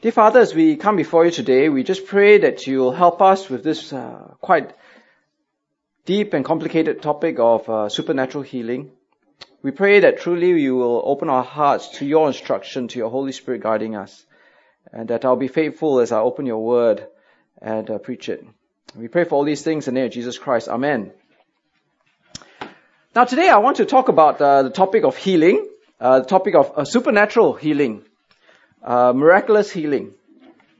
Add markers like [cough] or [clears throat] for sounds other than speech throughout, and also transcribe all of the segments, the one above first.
Dear Father, as we come before you today, we just pray that you will help us with this uh, quite deep and complicated topic of uh, supernatural healing. We pray that truly you will open our hearts to your instruction, to your Holy Spirit guiding us, and that I'll be faithful as I open your word and uh, preach it. We pray for all these things in the name of Jesus Christ. Amen. Now today I want to talk about uh, the topic of healing, uh, the topic of uh, supernatural healing uh, miraculous healing.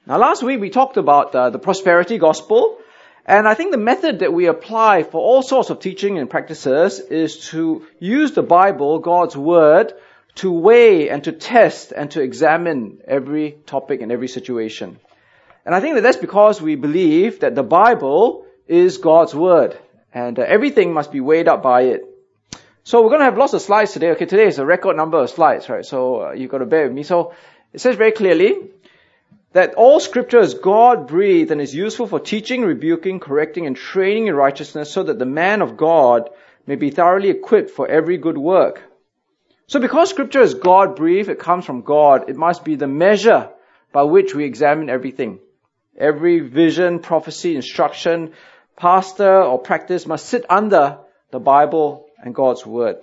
Now last week we talked about uh, the prosperity gospel, and I think the method that we apply for all sorts of teaching and practices is to use the Bible, God's Word, to weigh and to test and to examine every topic and every situation. And I think that that's because we believe that the Bible is God's Word, and uh, everything must be weighed up by it. So we're going to have lots of slides today. Okay, today is a record number of slides, right? So uh, you've got to bear with me. So it says very clearly that all scripture is God breathed and is useful for teaching, rebuking, correcting, and training in righteousness so that the man of God may be thoroughly equipped for every good work. So because scripture is God breathed, it comes from God, it must be the measure by which we examine everything. Every vision, prophecy, instruction, pastor or practice must sit under the Bible and God's word.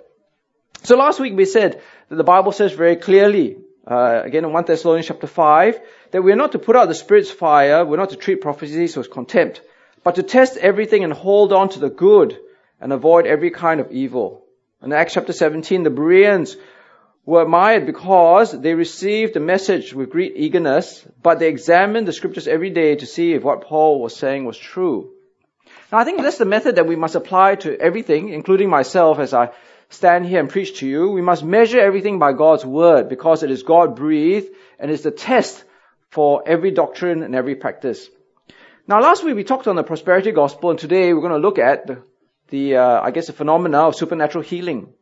So last week we said that the Bible says very clearly uh, again in 1 Thessalonians chapter 5, that we're not to put out the Spirit's fire, we're not to treat prophecies with contempt, but to test everything and hold on to the good and avoid every kind of evil. In Acts chapter 17, the Bereans were admired because they received the message with great eagerness, but they examined the scriptures every day to see if what Paul was saying was true. Now I think that's the method that we must apply to everything, including myself as I stand here and preach to you, we must measure everything by God's word because it is God breathed and is the test for every doctrine and every practice. Now last week we talked on the prosperity gospel and today we're going to look at the, the uh, I guess the phenomena of supernatural healing.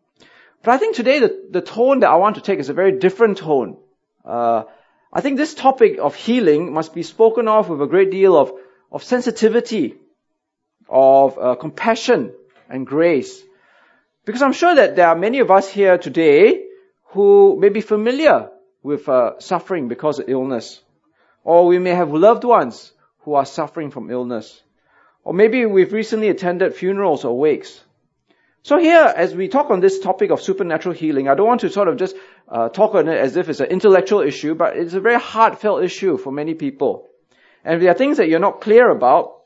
But I think today the, the tone that I want to take is a very different tone. Uh, I think this topic of healing must be spoken of with a great deal of, of sensitivity, of uh, compassion and grace. Because I'm sure that there are many of us here today who may be familiar with uh, suffering because of illness. Or we may have loved ones who are suffering from illness. Or maybe we've recently attended funerals or wakes. So here, as we talk on this topic of supernatural healing, I don't want to sort of just uh, talk on it as if it's an intellectual issue, but it's a very heartfelt issue for many people. And if there are things that you're not clear about,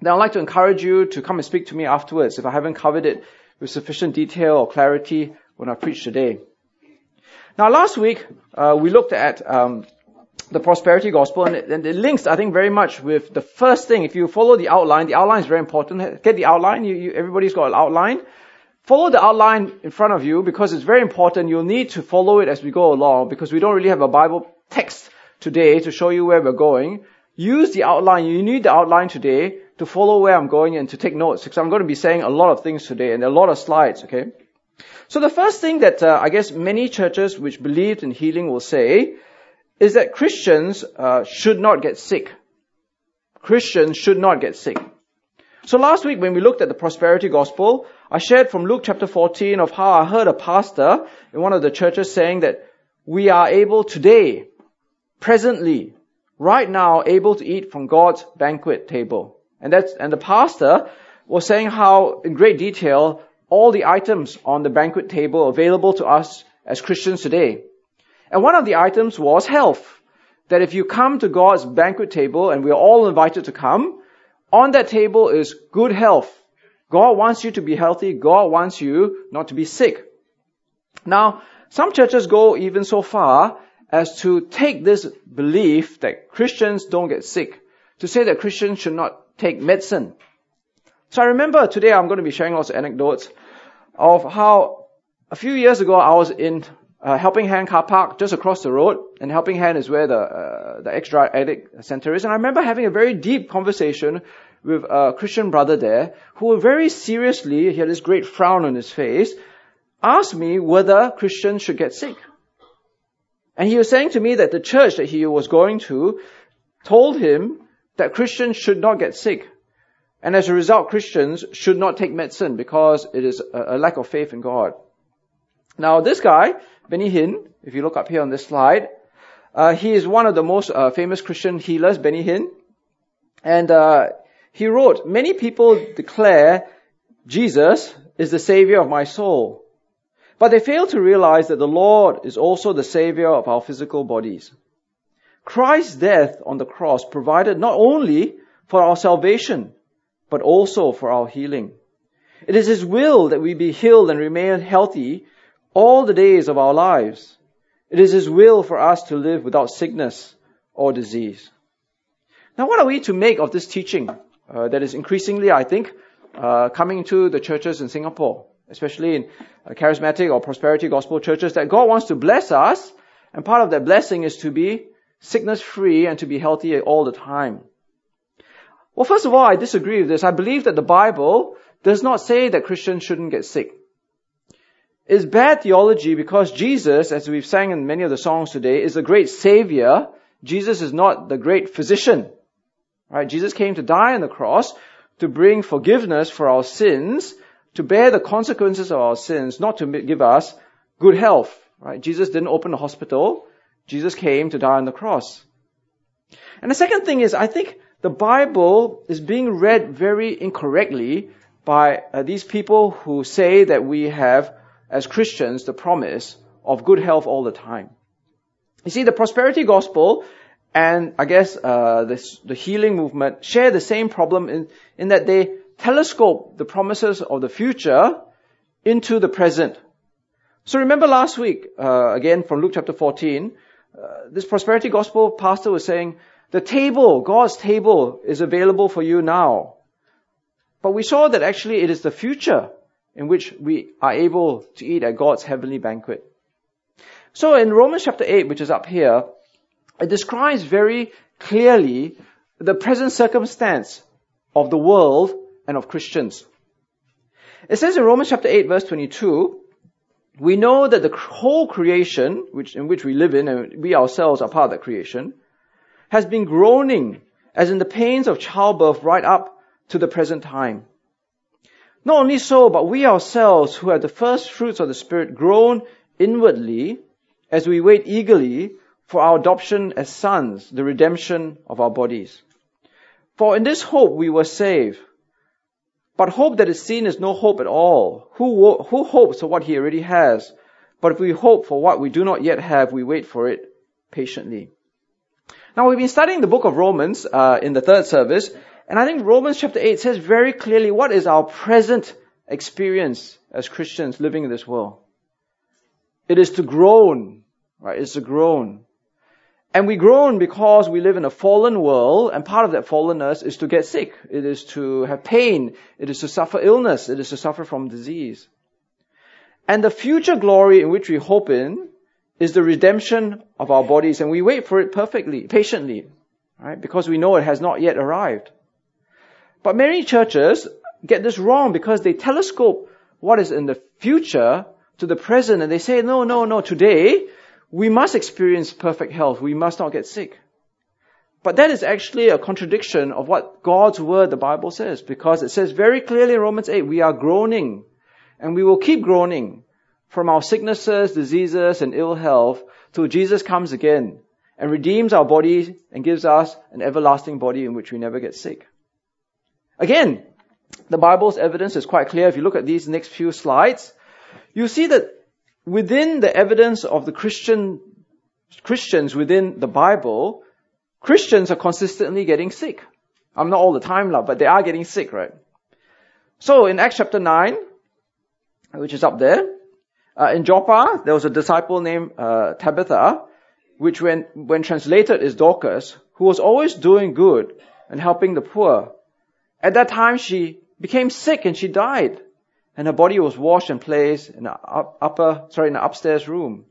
then I'd like to encourage you to come and speak to me afterwards if I haven't covered it with sufficient detail or clarity when I preach today. Now, last week uh, we looked at um, the prosperity gospel, and it, and it, links, I think, very much with the first thing. If you follow the outline, the outline is very important. Get the outline. You, you, everybody's got an outline. Follow the outline in front of you because it's very important. You'll need to follow it as we go along because we don't really have a Bible text today to show you where we're going. Use the outline. You need the outline today to follow where I'm going and to take notes because I'm going to be saying a lot of things today and a lot of slides, okay? So the first thing that uh, I guess many churches which believed in healing will say is that Christians uh, should not get sick. Christians should not get sick. So last week when we looked at the prosperity gospel, I shared from Luke chapter 14 of how I heard a pastor in one of the churches saying that we are able today, presently, right now, able to eat from God's banquet table. And that's, and the pastor was saying how, in great detail, all the items on the banquet table available to us as Christians today. And one of the items was health. That if you come to God's banquet table, and we're all invited to come, on that table is good health. God wants you to be healthy. God wants you not to be sick. Now, some churches go even so far as to take this belief that Christians don't get sick, to say that Christians should not take medicine. So I remember today I'm going to be sharing lots of anecdotes of how a few years ago I was in uh, Helping Hand car park just across the road, and Helping Hand is where the uh, the ex-drug addict center is. And I remember having a very deep conversation with a Christian brother there, who very seriously, he had this great frown on his face, asked me whether Christians should get sick. And he was saying to me that the church that he was going to told him that Christians should not get sick. And as a result, Christians should not take medicine because it is a, lack of faith in God. Now, this guy, Benny Hinn, if you look up here on this slide, Uh, he is one of the most uh, famous Christian healers, Benny Hinn. And uh, he wrote, many people declare Jesus is the savior of my soul. But they fail to realize that the Lord is also the savior of our physical bodies. Christ's death on the cross provided not only for our salvation, but also for our healing. It is His will that we be healed and remain healthy all the days of our lives. It is His will for us to live without sickness or disease. Now, what are we to make of this teaching uh, that is increasingly, I think, uh, coming to the churches in Singapore, especially in uh, charismatic or prosperity gospel churches, that God wants to bless us, and part of that blessing is to be sickness free and to be healthy all the time. Well, first of all, I disagree with this. I believe that the Bible does not say that Christians shouldn't get sick. It's bad theology because Jesus, as we've sang in many of the songs today, is a great savior. Jesus is not the great physician. Right? Jesus came to die on the cross to bring forgiveness for our sins, to bear the consequences of our sins, not to give us good health. Right? Jesus didn't open a hospital. Jesus came to die on the cross. And the second thing is, I think the Bible is being read very incorrectly by uh, these people who say that we have, as Christians, the promise of good health all the time. You see, the prosperity gospel and I guess uh, this, the healing movement share the same problem in, in that they telescope the promises of the future into the present. So remember last week, uh, again from Luke chapter 14, uh, this prosperity gospel pastor was saying, the table, God's table, is available for you now. But we saw that actually it is the future in which we are able to eat at God's heavenly banquet. So in Romans chapter 8, which is up here, it describes very clearly the present circumstance of the world and of Christians. It says in Romans chapter 8 verse 22, we know that the whole creation, which, in which we live in, and we ourselves are part of that creation, has been groaning as in the pains of childbirth right up to the present time. Not only so, but we ourselves who are the first fruits of the Spirit groan inwardly as we wait eagerly for our adoption as sons, the redemption of our bodies. For in this hope we were saved. But hope that is seen is no hope at all. Who, who hopes for what he already has? But if we hope for what we do not yet have, we wait for it patiently. Now we've been studying the book of Romans uh, in the third service, and I think Romans chapter 8 says very clearly what is our present experience as Christians living in this world. It is to groan, right? It's to groan. And we groan because we live in a fallen world, and part of that fallenness is to get sick. It is to have pain. It is to suffer illness. It is to suffer from disease. And the future glory in which we hope in is the redemption of our bodies, and we wait for it perfectly, patiently, right? Because we know it has not yet arrived. But many churches get this wrong because they telescope what is in the future to the present, and they say, no, no, no, today we must experience perfect health. We must not get sick. But that is actually a contradiction of what God's word, the Bible says, because it says very clearly in Romans 8, we are groaning and we will keep groaning from our sicknesses, diseases, and ill health till Jesus comes again and redeems our bodies and gives us an everlasting body in which we never get sick. Again, the Bible's evidence is quite clear. If you look at these next few slides, you see that within the evidence of the Christian, Christians within the Bible, Christians are consistently getting sick. I'm not all the time, love, but they are getting sick, right? So in Acts chapter 9, which is up there, uh, in Joppa, there was a disciple named uh, Tabitha, which when, when translated is Dorcas, who was always doing good and helping the poor. At that time, she became sick and she died and her body was washed and placed in the upper, sorry, in the upstairs room.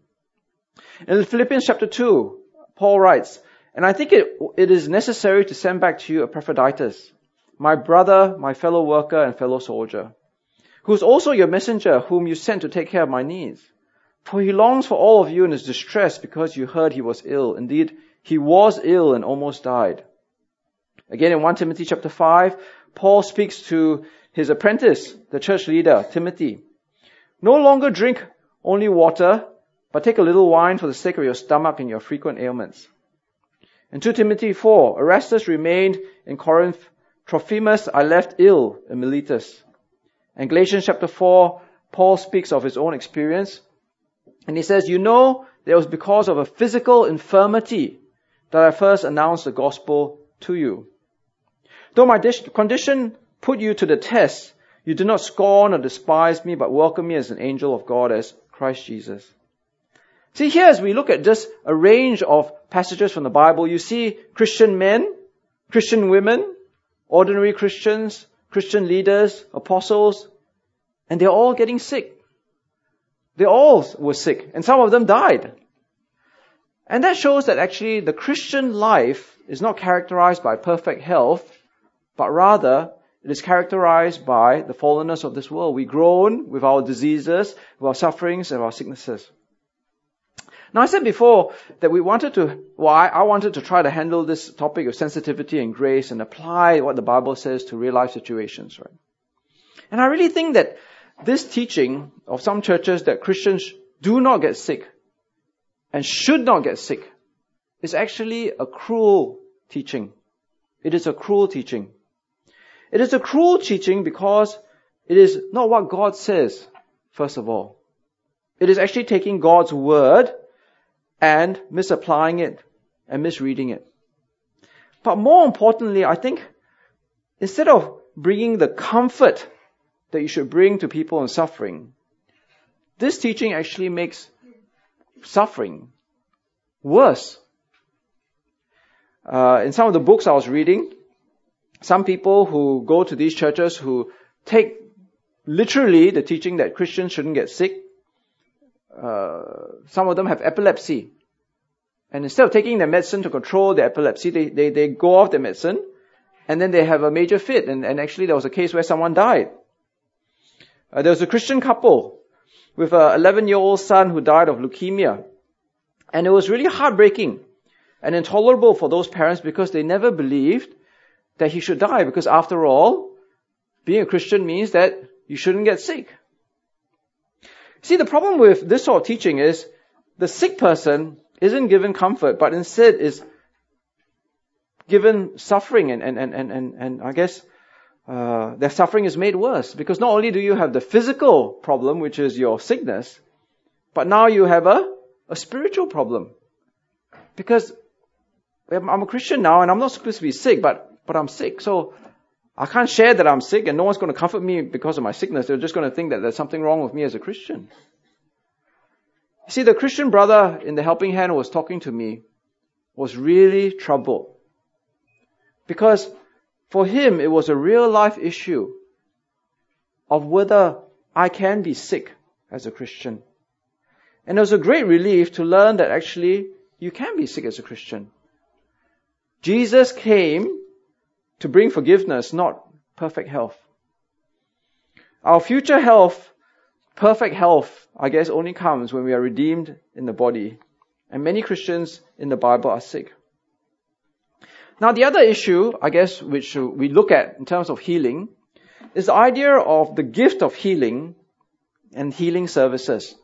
In Philippians chapter 2, Paul writes, and I think it, it is necessary to send back to you Epaphroditus, my brother, my fellow worker and fellow soldier, who is also your messenger whom you sent to take care of my needs. For he longs for all of you and is distressed because you heard he was ill. Indeed, he was ill and almost died. Again, in 1 Timothy chapter 5, Paul speaks to his apprentice, the church leader, Timothy. No longer drink only water but take a little wine for the sake of your stomach and your frequent ailments. In 2 Timothy 4, Erastus remained in Corinth. Trophimus I left ill in Miletus. In Galatians chapter 4, Paul speaks of his own experience. And he says, you know, it was because of a physical infirmity that I first announced the gospel to you. Though my condition put you to the test, you did not scorn or despise me, but welcome me as an angel of God, as Christ Jesus. See, here as we look at just a range of passages from the Bible, you see Christian men, Christian women, ordinary Christians, Christian leaders, apostles, and they're all getting sick. They all were sick, and some of them died. And that shows that actually the Christian life is not characterized by perfect health, but rather it is characterized by the fallenness of this world. We groan with our diseases, with our sufferings, and our sicknesses. Now I said before that we wanted to, well, I, I, wanted to try to handle this topic of sensitivity and grace and apply what the Bible says to real life situations, right? And I really think that this teaching of some churches that Christians do not get sick and should not get sick is actually a cruel teaching. It is a cruel teaching. It is a cruel teaching because it is not what God says, first of all. It is actually taking God's word and misapplying it and misreading it. But more importantly, I think instead of bringing the comfort that you should bring to people in suffering, this teaching actually makes suffering worse. Uh, in some of the books I was reading, some people who go to these churches who take literally the teaching that Christians shouldn't get sick, uh, some of them have epilepsy. And instead of taking their medicine to control the epilepsy, they, they, they go off the medicine and then they have a major fit. And, and actually there was a case where someone died. Uh, there was a Christian couple with an 11 year old son who died of leukemia. And it was really heartbreaking and intolerable for those parents because they never believed that he should die because after all, being a Christian means that you shouldn't get sick. See, the problem with this sort of teaching is the sick person isn't given comfort, but instead is given suffering and, and, and, and, and, and I guess uh, their suffering is made worse because not only do you have the physical problem, which is your sickness, but now you have a, a spiritual problem. Because I'm a Christian now and I'm not supposed to be sick, but, but I'm sick. So I can't share that I'm sick and no one's going to comfort me because of my sickness. They're just going to think that there's something wrong with me as a Christian. You see, the Christian brother in the helping hand who was talking to me was really troubled. Because for him, it was a real life issue of whether I can be sick as a Christian. And it was a great relief to learn that actually you can be sick as a Christian. Jesus came to bring forgiveness, not perfect health. Our future health, perfect health, I guess only comes when we are redeemed in the body. And many Christians in the Bible are sick. Now the other issue, I guess, which we look at in terms of healing, is the idea of the gift of healing and healing services.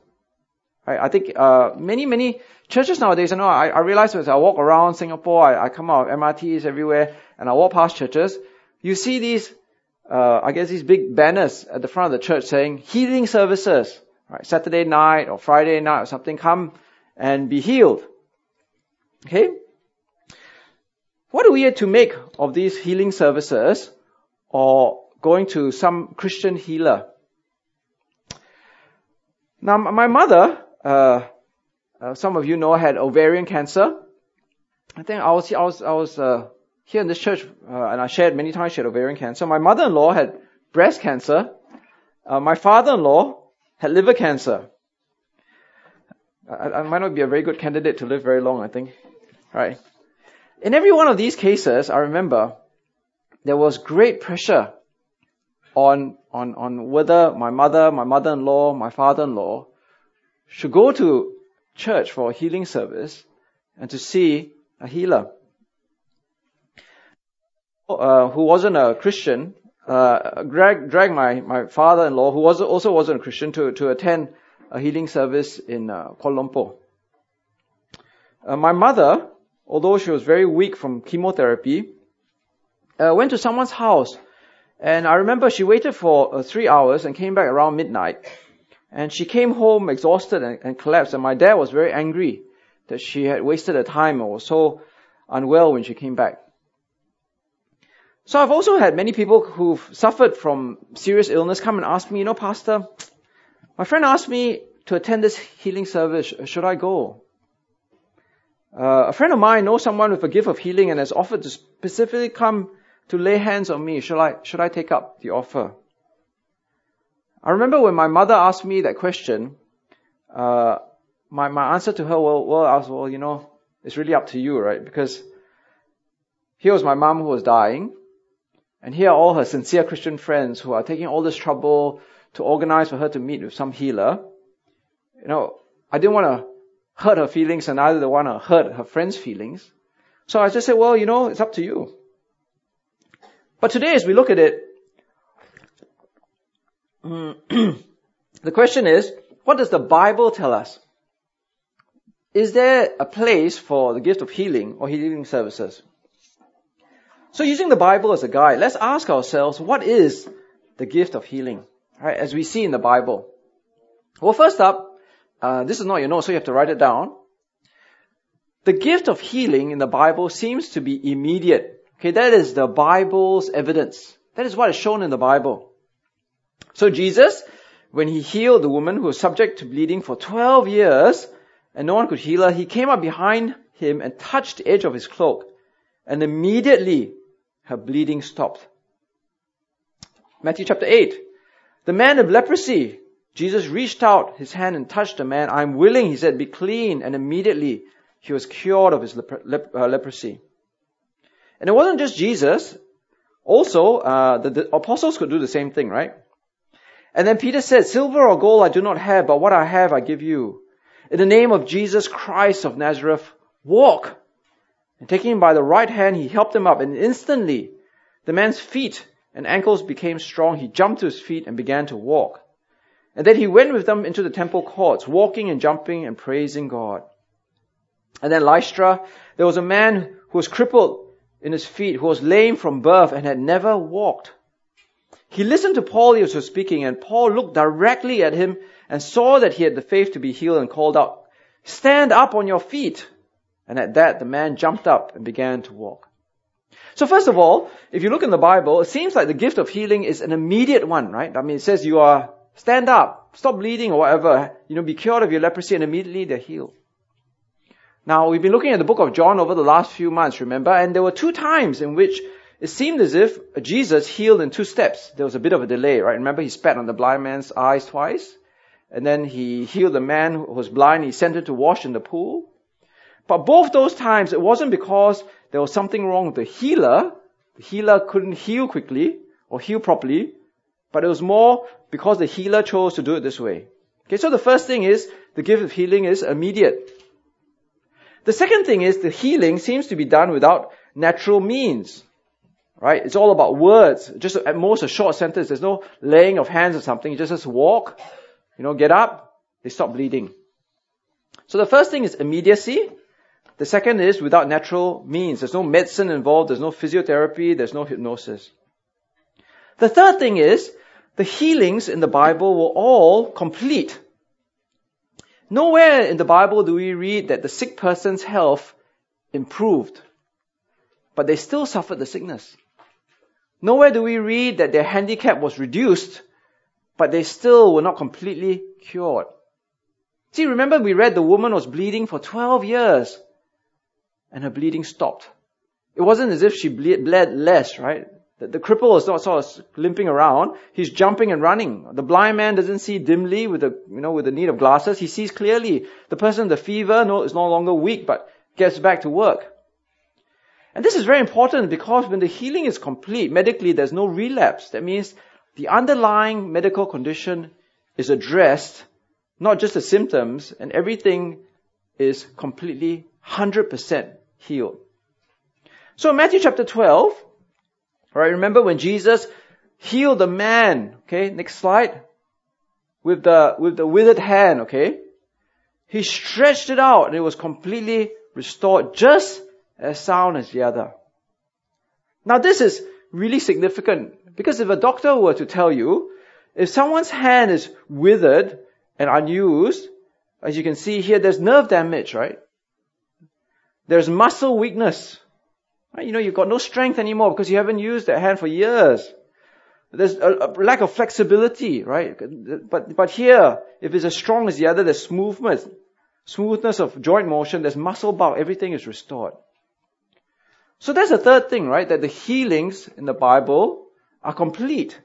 I, I think uh, many, many churches nowadays, you know, I, I realize as I walk around Singapore, I, I come out of MRTs everywhere, and I walk past churches, you see these, uh, I guess these big banners at the front of the church saying healing services, right? Saturday night or Friday night or something, come and be healed. Okay? What are we to make of these healing services or going to some Christian healer? Now, my mother, uh, uh, some of you know, I had ovarian cancer. I think I was, I was, I was uh, here in this church, uh, and I shared many times she had ovarian cancer. My mother-in-law had breast cancer. Uh, my father-in-law had liver cancer. I, I might not be a very good candidate to live very long, I think. Right. In every one of these cases, I remember there was great pressure on, on, on whether my mother, my mother-in-law, my father-in-law should go to church for a healing service and to see a healer. Uh, who wasn't a Christian, uh, dragged, dragged my, my father-in-law, who was, also wasn't a Christian, to, to attend a healing service in uh, Kuala Lumpur. Uh, my mother, although she was very weak from chemotherapy, uh, went to someone's house. And I remember she waited for uh, three hours and came back around midnight. And she came home exhausted and, and collapsed. And my dad was very angry that she had wasted her time or was so unwell when she came back. So I've also had many people who've suffered from serious illness come and ask me, you know, Pastor, my friend asked me to attend this healing service. Should I go? Uh, a friend of mine knows someone with a gift of healing and has offered to specifically come to lay hands on me. Should I, should I take up the offer? I remember when my mother asked me that question, uh, my, my answer to her, well, well, I was, well, you know, it's really up to you, right? Because here was my mom who was dying, and here are all her sincere Christian friends who are taking all this trouble to organize for her to meet with some healer. You know, I didn't want to hurt her feelings and neither want to hurt her friends' feelings. So I just said, well, you know, it's up to you. But today as we look at it, [clears throat] the question is, what does the Bible tell us? Is there a place for the gift of healing or healing services? So using the Bible as a guide, let's ask ourselves, what is the gift of healing? Right, as we see in the Bible. Well, first up, uh, this is not your note, so you have to write it down. The gift of healing in the Bible seems to be immediate. Okay, that is the Bible's evidence. That is what is shown in the Bible. So Jesus, when he healed the woman who was subject to bleeding for 12 years and no one could heal her, he came up behind him and touched the edge of his cloak. And immediately her bleeding stopped. Matthew chapter 8. The man of leprosy, Jesus reached out his hand and touched the man. I'm willing, he said, be clean. And immediately he was cured of his lep- uh, leprosy. And it wasn't just Jesus. Also, uh, the, the apostles could do the same thing, right? And then Peter said, silver or gold I do not have, but what I have I give you. In the name of Jesus Christ of Nazareth, walk. And taking him by the right hand, he helped him up, and instantly the man's feet and ankles became strong. He jumped to his feet and began to walk. And then he went with them into the temple courts, walking and jumping and praising God. And then Lystra, there was a man who was crippled in his feet, who was lame from birth and had never walked. He listened to Paul as he was speaking, and Paul looked directly at him and saw that he had the faith to be healed and called out, Stand up on your feet. And at that, the man jumped up and began to walk. So first of all, if you look in the Bible, it seems like the gift of healing is an immediate one, right? I mean, it says you are, stand up, stop bleeding or whatever, you know, be cured of your leprosy and immediately they're healed. Now, we've been looking at the book of John over the last few months, remember? And there were two times in which it seemed as if Jesus healed in two steps. There was a bit of a delay, right? Remember, he spat on the blind man's eyes twice. And then he healed the man who was blind. He sent him to wash in the pool. But both those times, it wasn't because there was something wrong with the healer. The healer couldn't heal quickly or heal properly, but it was more because the healer chose to do it this way. Okay, so the first thing is the gift of healing is immediate. The second thing is the healing seems to be done without natural means. Right? It's all about words. Just at most a short sentence. There's no laying of hands or something. You just says walk, you know, get up, they stop bleeding. So the first thing is immediacy. The second is without natural means. There's no medicine involved, there's no physiotherapy, there's no hypnosis. The third thing is the healings in the Bible were all complete. Nowhere in the Bible do we read that the sick person's health improved, but they still suffered the sickness. Nowhere do we read that their handicap was reduced, but they still were not completely cured. See, remember we read the woman was bleeding for 12 years and her bleeding stopped. It wasn't as if she bled less, right? The, the cripple is not sort of limping around. He's jumping and running. The blind man doesn't see dimly with the, you know, with the need of glasses. He sees clearly. The person with the fever no, is no longer weak, but gets back to work. And this is very important because when the healing is complete, medically there's no relapse. That means the underlying medical condition is addressed, not just the symptoms, and everything is completely 100% healed. So Matthew chapter 12, right, remember when Jesus healed the man, okay, next slide. with the, with the withered hand, okay? He stretched it out and it was completely restored, just as sound as the other. Now this is really significant because if a doctor were to tell you, if someone's hand is withered and unused, as you can see here, there's nerve damage, right? There's muscle weakness. Right? You know, you've got no strength anymore because you haven't used that hand for years. There's a, a, lack of flexibility, right? But, but here, if it's as strong as the other, there's smoothness, smoothness of joint motion, there's muscle bulk, everything is restored. So that's the third thing, right? That the healings in the Bible are complete.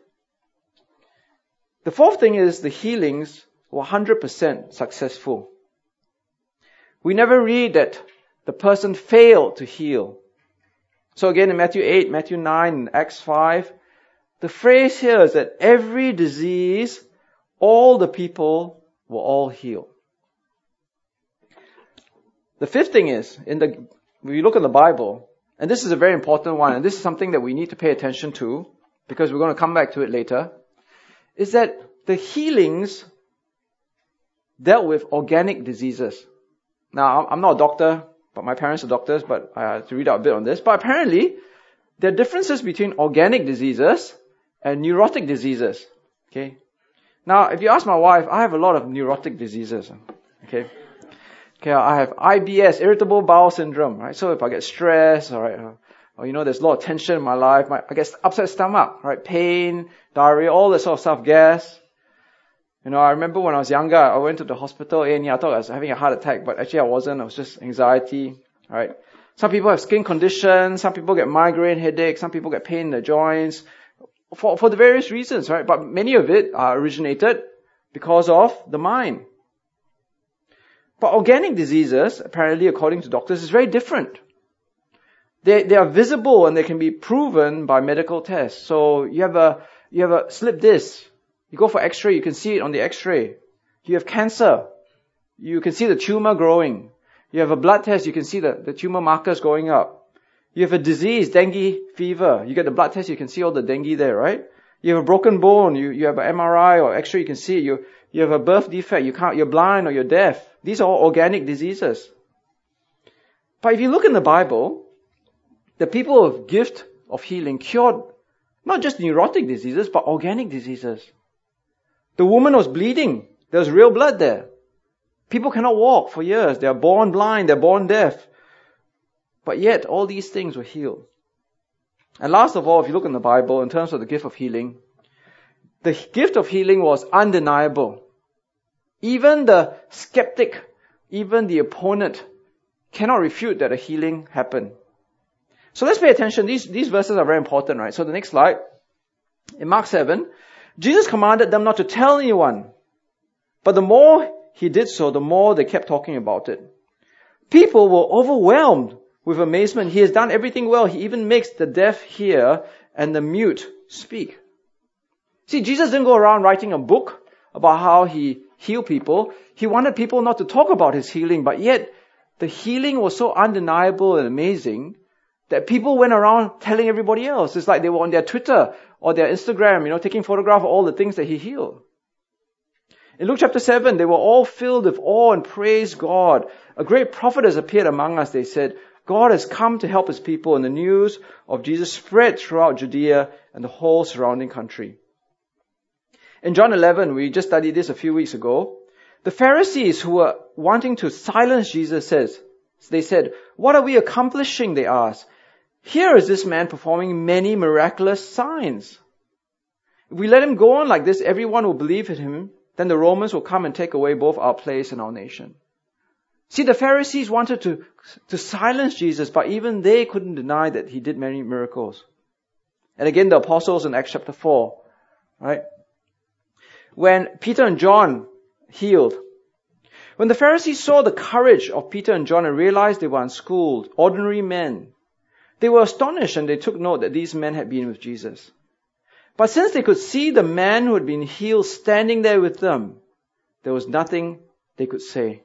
The fourth thing is the healings were 100% successful. We never read that the person failed to heal. So again in Matthew 8, Matthew 9, and Acts 5, the phrase here is that every disease, all the people were all healed. The fifth thing is, in the, when you look at the Bible, and this is a very important one, and this is something that we need to pay attention to, because we're going to come back to it later, is that the healings dealt with organic diseases. Now, I'm not a doctor, but my parents are doctors, but I had to read out a bit on this. But apparently, there are differences between organic diseases and neurotic diseases. Okay? Now, if you ask my wife, I have a lot of neurotic diseases. Okay? Okay, I have IBS, irritable bowel syndrome, right? So if I get stressed, alright, uh, or you know, there's a lot of tension in my life, my, I get upset stomach, right? Pain, diarrhea, all that sort of stuff, gas. You know, I remember when I was younger, I went to the hospital and yeah, I thought I was having a heart attack, but actually I wasn't. It was just anxiety, right? Some people have skin conditions, some people get migraine headaches, some people get pain in the joints, for, for the various reasons, right? But many of it are originated because of the mind. But organic diseases, apparently according to doctors, is very different. They, they are visible and they can be proven by medical tests. So you have a, you have a slip disc. You go for x-ray, you can see it on the x-ray. You have cancer. You can see the tumor growing. You have a blood test, you can see the, the tumor markers going up. You have a disease, dengue fever. You get the blood test, you can see all the dengue there, right? You have a broken bone, you, you have an MRI or x-ray, you can see it. You, you have a birth defect, you can't, you're blind or you're deaf. These are all organic diseases. But if you look in the Bible, the people of gift of healing cured not just neurotic diseases, but organic diseases. The woman was bleeding. There was real blood there. People cannot walk for years. They are born blind. They're born deaf. But yet, all these things were healed. And last of all, if you look in the Bible, in terms of the gift of healing, the gift of healing was undeniable. Even the skeptic, even the opponent cannot refute that a healing happened. So let's pay attention. These, these verses are very important, right? So the next slide. In Mark 7, Jesus commanded them not to tell anyone. But the more he did so, the more they kept talking about it. People were overwhelmed with amazement. He has done everything well. He even makes the deaf hear and the mute speak. See, Jesus didn't go around writing a book about how he heal people. He wanted people not to talk about his healing, but yet the healing was so undeniable and amazing that people went around telling everybody else. It's like they were on their Twitter or their Instagram, you know, taking photograph of all the things that he healed. In Luke chapter 7, they were all filled with awe and praise God. A great prophet has appeared among us, they said. God has come to help his people and the news of Jesus spread throughout Judea and the whole surrounding country. In John 11, we just studied this a few weeks ago. The Pharisees who were wanting to silence Jesus says, they said, what are we accomplishing? They asked. Here is this man performing many miraculous signs. If we let him go on like this, everyone will believe in him. Then the Romans will come and take away both our place and our nation. See, the Pharisees wanted to, to silence Jesus, but even they couldn't deny that he did many miracles. And again, the apostles in Acts chapter 4, right? When Peter and John healed. When the Pharisees saw the courage of Peter and John and realized they were unschooled, ordinary men, they were astonished and they took note that these men had been with Jesus. But since they could see the man who had been healed standing there with them, there was nothing they could say.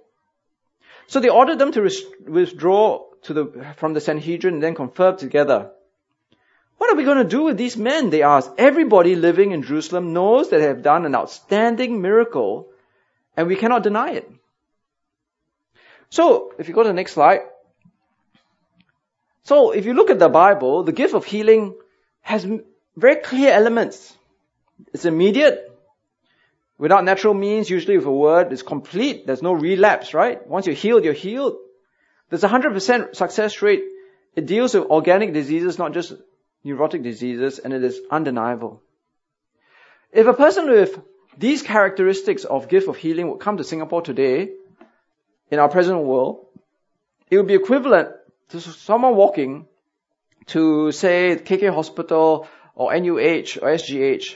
So they ordered them to withdraw to the, from the Sanhedrin and then confer together. What are we going to do with these men? They ask. Everybody living in Jerusalem knows that they have done an outstanding miracle and we cannot deny it. So, if you go to the next slide. So, if you look at the Bible, the gift of healing has very clear elements. It's immediate. Without natural means, usually with a word, it's complete. There's no relapse, right? Once you're healed, you're healed. There's a 100% success rate. It deals with organic diseases, not just neurotic diseases, and it is undeniable. If a person with these characteristics of gift of healing would come to Singapore today, in our present world, it would be equivalent to someone walking to, say, KK Hospital or NUH or SGH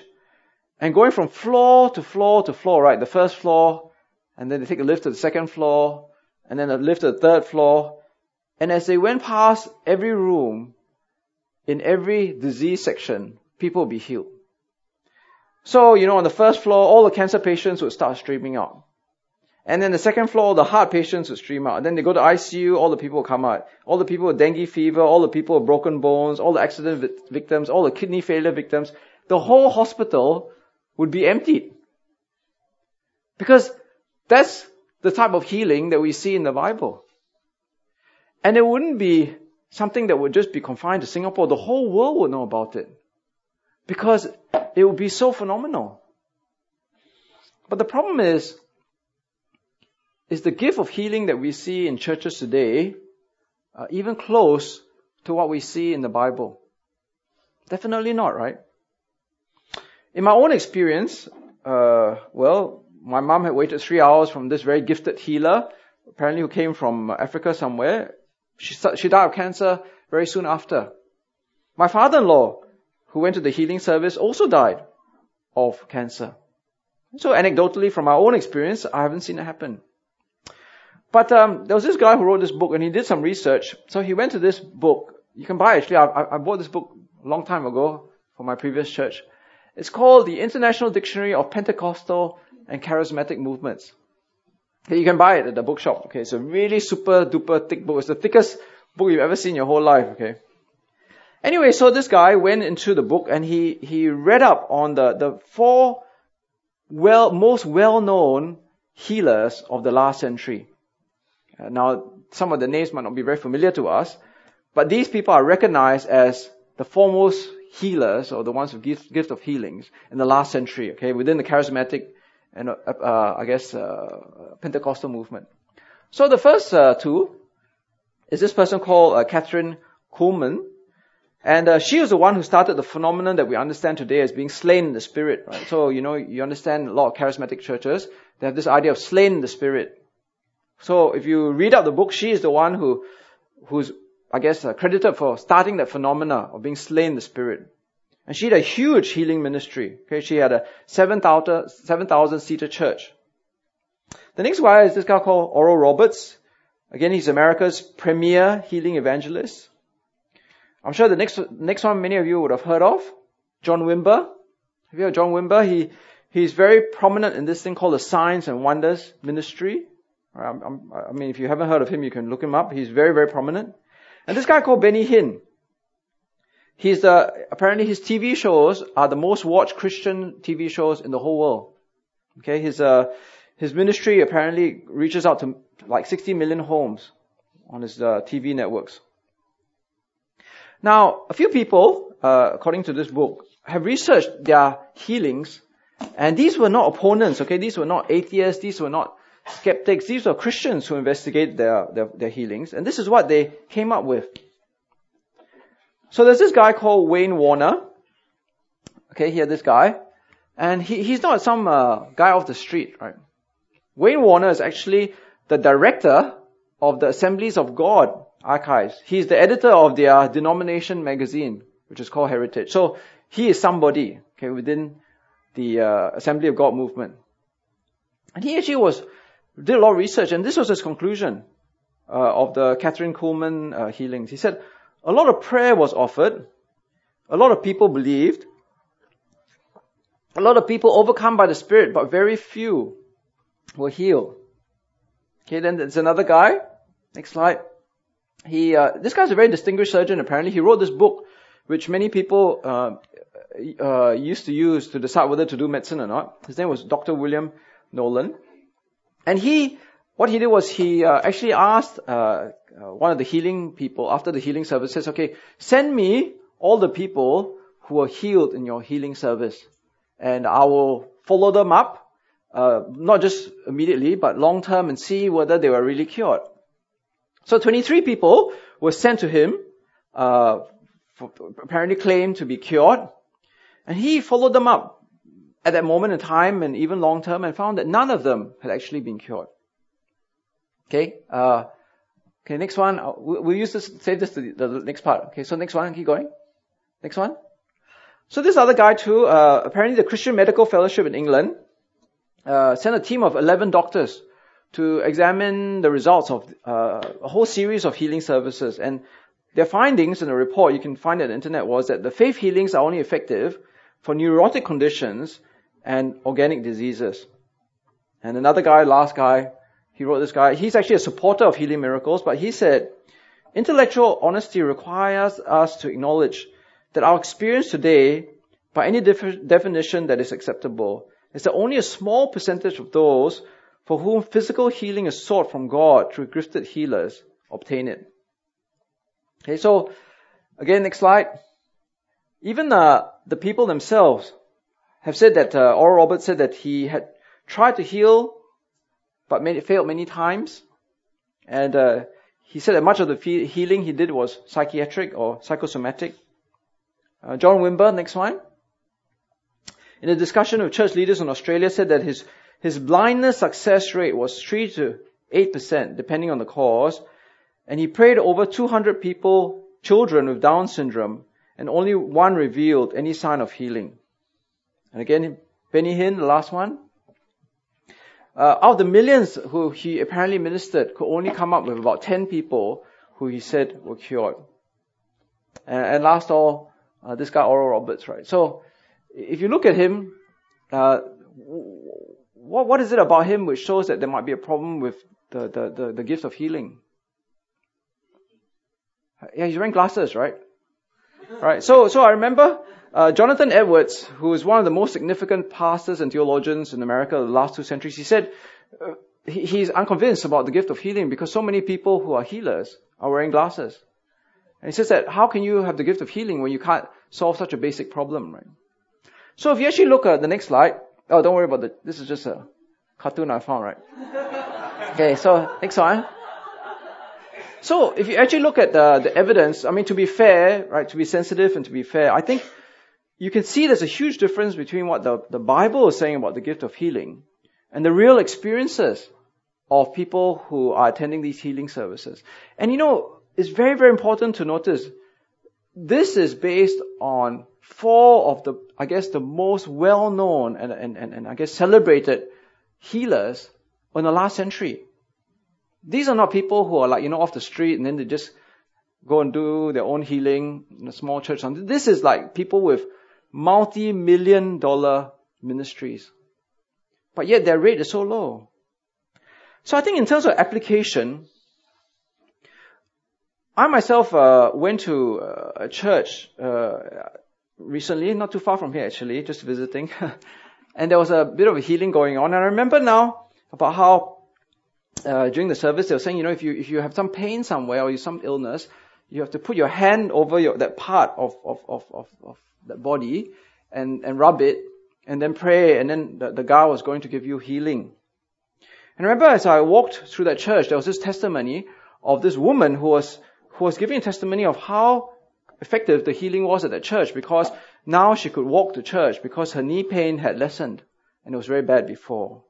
and going from floor to floor to floor, right? The first floor, and then they take a lift to the second floor, and then a lift to the third floor. And as they went past every room, in every disease section, people will be healed. So, you know, on the first floor, all the cancer patients would start streaming out. And then the second floor, the heart patients would stream out. And then they go to ICU, all the people come out. All the people with dengue fever, all the people with broken bones, all the accident victims, all the kidney failure victims. The whole hospital would be emptied. Because that's the type of healing that we see in the Bible. And it wouldn't be something that would just be confined to Singapore. The whole world would know about it. Because it would be so phenomenal. But the problem is, is the gift of healing that we see in churches today uh, even close to what we see in the Bible? Definitely not, right? In my own experience, uh, well, my mom had waited three hours from this very gifted healer, apparently who came from Africa somewhere. She, she died of cancer very soon after. My father-in-law, who went to the healing service, also died of cancer. So anecdotally, from my own experience, I haven't seen it happen. But um, there was this guy who wrote this book, and he did some research. So he went to this book. You can buy actually. I, I bought this book a long time ago for my previous church. It's called the International Dictionary of Pentecostal and Charismatic Movements. You can buy it at the bookshop. Okay, it's a really super duper thick book. It's the thickest book you've ever seen in your whole life. Okay. Anyway, so this guy went into the book and he he read up on the the four well most well known healers of the last century. Uh, now, some of the names might not be very familiar to us, but these people are recognized as the foremost healers or the ones with gift, gift of healings in the last century, okay, within the charismatic and, uh, uh, I guess, uh, Pentecostal movement. So the first uh, two is this person called uh, Kathryn Kuhlman. And she was the one who started the phenomenon that we understand today as being slain in the spirit, right? So, you know, you understand a lot of charismatic churches, they have this idea of slain in the spirit. So if you read out the book, she is the one who, who's I guess, credited for starting that phenomena of being slain in the spirit. And she had a huge healing ministry. Okay, she had a 7,000 7, seater church. The next guy is this guy called Oral Roberts. Again, he's America's premier healing evangelist. I'm sure the next next one many of you would have heard of, John Wimber. Have you heard John Wimber? He he's very prominent in this thing called the Signs and Wonders Ministry. I mean, if you haven't heard of him, you can look him up. He's very very prominent. And this guy called Benny Hinn, he's the, apparently his TV shows are the most watched Christian TV shows in the whole world. Okay, his, uh, his ministry apparently reaches out to like 60 million homes on his uh, TV networks. Now, a few people, uh, according to this book, have researched their healings, and these were not opponents, okay? These were not atheists, these were not skeptics, these were Christians who investigate their, their, their healings, and this is what they came up with. So there's this guy called Wayne Warner. Okay, here this guy. And he, he's not some uh, guy off the street, right? Wayne Warner is actually the director of the Assemblies of God archives. He's the editor of their denomination magazine, which is called Heritage. So he is somebody, okay, within the uh, Assembly of God movement. And he actually was did a lot of research, and this was his conclusion uh, of the Kathryn Kuhlman uh, healings. He said a lot of prayer was offered, a lot of people believed, a lot of people overcome by the Spirit, but very few were healed. Okay, then there's another guy. Next slide. He, uh, this guy's a very distinguished surgeon. Apparently, he wrote this book which many people uh, uh, used to use to decide whether to do medicine or not. His name was Dr. William Nolan. And he, what he did was he uh, actually asked uh, uh, one of the healing people after the healing service, says, okay, send me all the people who were healed in your healing service. And I will follow them up, uh, not just immediately, but long term and see whether they were really cured. So 23 people were sent to him, uh, apparently claimed to be cured. And he followed them up at that moment in time and even long term and found that none of them had actually been cured. Okay, uh, okay, next one. Uh, we'll use this, save this to the, the next part. Okay, so next one, keep going. Next one. So this other guy too, uh, apparently the Christian Medical Fellowship in England, uh, sent a team of 11 doctors to examine the results of uh, a whole series of healing services. And their findings in the report, you can find on the internet, was that the faith healings are only effective for neurotic conditions and organic diseases. And another guy, last guy, he wrote this guy, he's actually a supporter of healing miracles, but he said, intellectual honesty requires us to acknowledge that our experience today, by any def- definition that is acceptable, is that only a small percentage of those for whom physical healing is sought from God through gifted healers obtain it. Okay, so again, next slide. Even uh, the people themselves have said that uh, Oral Roberts said that he had tried to heal, but failed many times, and uh, he said that much of the healing he did was psychiatric or psychosomatic. Uh, John Wimber, next one. In a discussion with church leaders in Australia, said that his his blindness success rate was three to eight percent, depending on the cause, and he prayed over 200 people, children with Down syndrome, and only one revealed any sign of healing. And again, Benny Hinn, the last one. Uh, out of the millions who he apparently ministered, could only come up with about 10 people who he said were cured. And, and last all, uh, this guy Oral Roberts, right? So, if you look at him, uh, what, what is it about him which shows that there might be a problem with the, the, the, the gift of healing? Yeah, he's wearing glasses, right? Right. So, so I remember uh, Jonathan Edwards, who is one of the most significant pastors and theologians in America the last two centuries, he said uh, he, he's unconvinced about the gift of healing because so many people who are healers are wearing glasses. And he says that how can you have the gift of healing when you can't solve such a basic problem, right? So if you actually look at the next slide, oh, don't worry about the, this is just a cartoon I found, right? [laughs] okay, so next one. So if you actually look at the, the evidence, I mean, to be fair, right, to be sensitive and to be fair, I think you can see there's a huge difference between what the, the Bible is saying about the gift of healing and the real experiences of people who are attending these healing services. And you know, it's very, very important to notice this is based on four of the, I guess, the most well-known and, and, and, and I guess celebrated healers in the last century. These are not people who are like, you know, off the street and then they just go and do their own healing in a small church. This is like people with multi-million dollar ministries. But yet their rate is so low. So I think in terms of application, I myself uh, went to uh, a church uh, recently, not too far from here actually, just visiting, [laughs] and there was a bit of a healing going on. And I remember now about how uh, during the service they were saying, you know, if you if you have some pain somewhere or you some illness, you have to put your hand over your, that part of of of of, of that body and, and rub it and then pray and then the, the guy was going to give you healing. And remember as I walked through that church, there was this testimony of this woman who was, who was giving a testimony of how effective the healing was at that church because now she could walk to church because her knee pain had lessened and it was very bad before.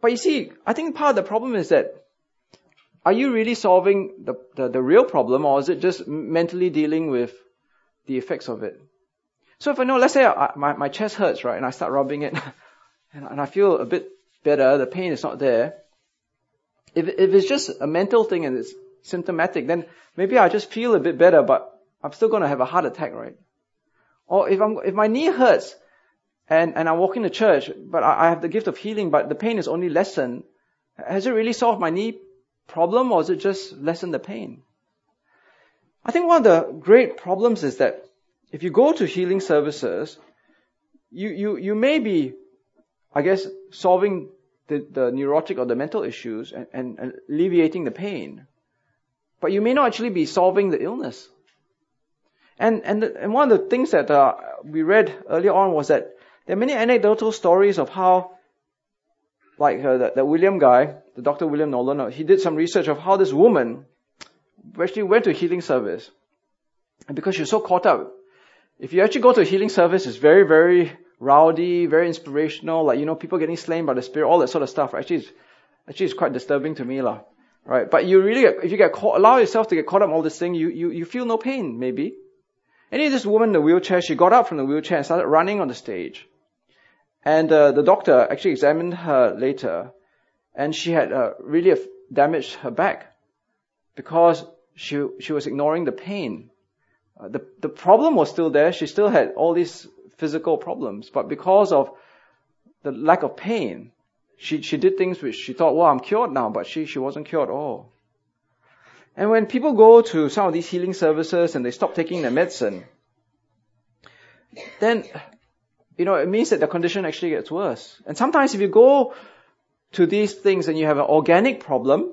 But you see, I think part of the problem is that are you really solving the, the, the real problem or is it just mentally dealing with the effects of it. So if I know, let's say I, my, my chest hurts, right, and I start rubbing it, [laughs] and, and I feel a bit better, the pain is not there. If, if it's just a mental thing and it's symptomatic, then maybe I just feel a bit better, but I'm still going to have a heart attack, right? Or if I'm, if my knee hurts and, and I'm walking to church, but I, I have the gift of healing, but the pain is only lessened, has it really solved my knee problem or is it just lessen the pain? I think one of the great problems is that if you go to healing services, you, you, you may be, I guess, solving the, the neurotic or the mental issues and, and, and alleviating the pain. But you may not actually be solving the illness. And, and, the, and one of the things that uh, we read earlier on was that there are many anecdotal stories of how, like uh, the, the William guy, the Dr. William Nolan, uh, he did some research of how this woman actually went to a healing service. And because was so caught up, if you actually go to a healing service, it's very, very rowdy, very inspirational, like, you know, people getting slain by the Spirit, all that sort of stuff. Actually, it's, actually, it's quite disturbing to me, lah. Right? But you really, if you get caught, allow yourself to get caught up in all this thing, you, you, you feel no pain, maybe. And this woman in the wheelchair, she got up from the wheelchair and started running on the stage. And uh, the doctor actually examined her later, and she had uh, really damaged her back because she she was ignoring the pain. Uh, the the problem was still there. She still had all these physical problems, but because of the lack of pain, she she did things which she thought, well, I'm cured now, but she she wasn't cured at all. And when people go to some of these healing services and they stop taking their medicine, then, you know, it means that the condition actually gets worse. And sometimes if you go to these things and you have an organic problem,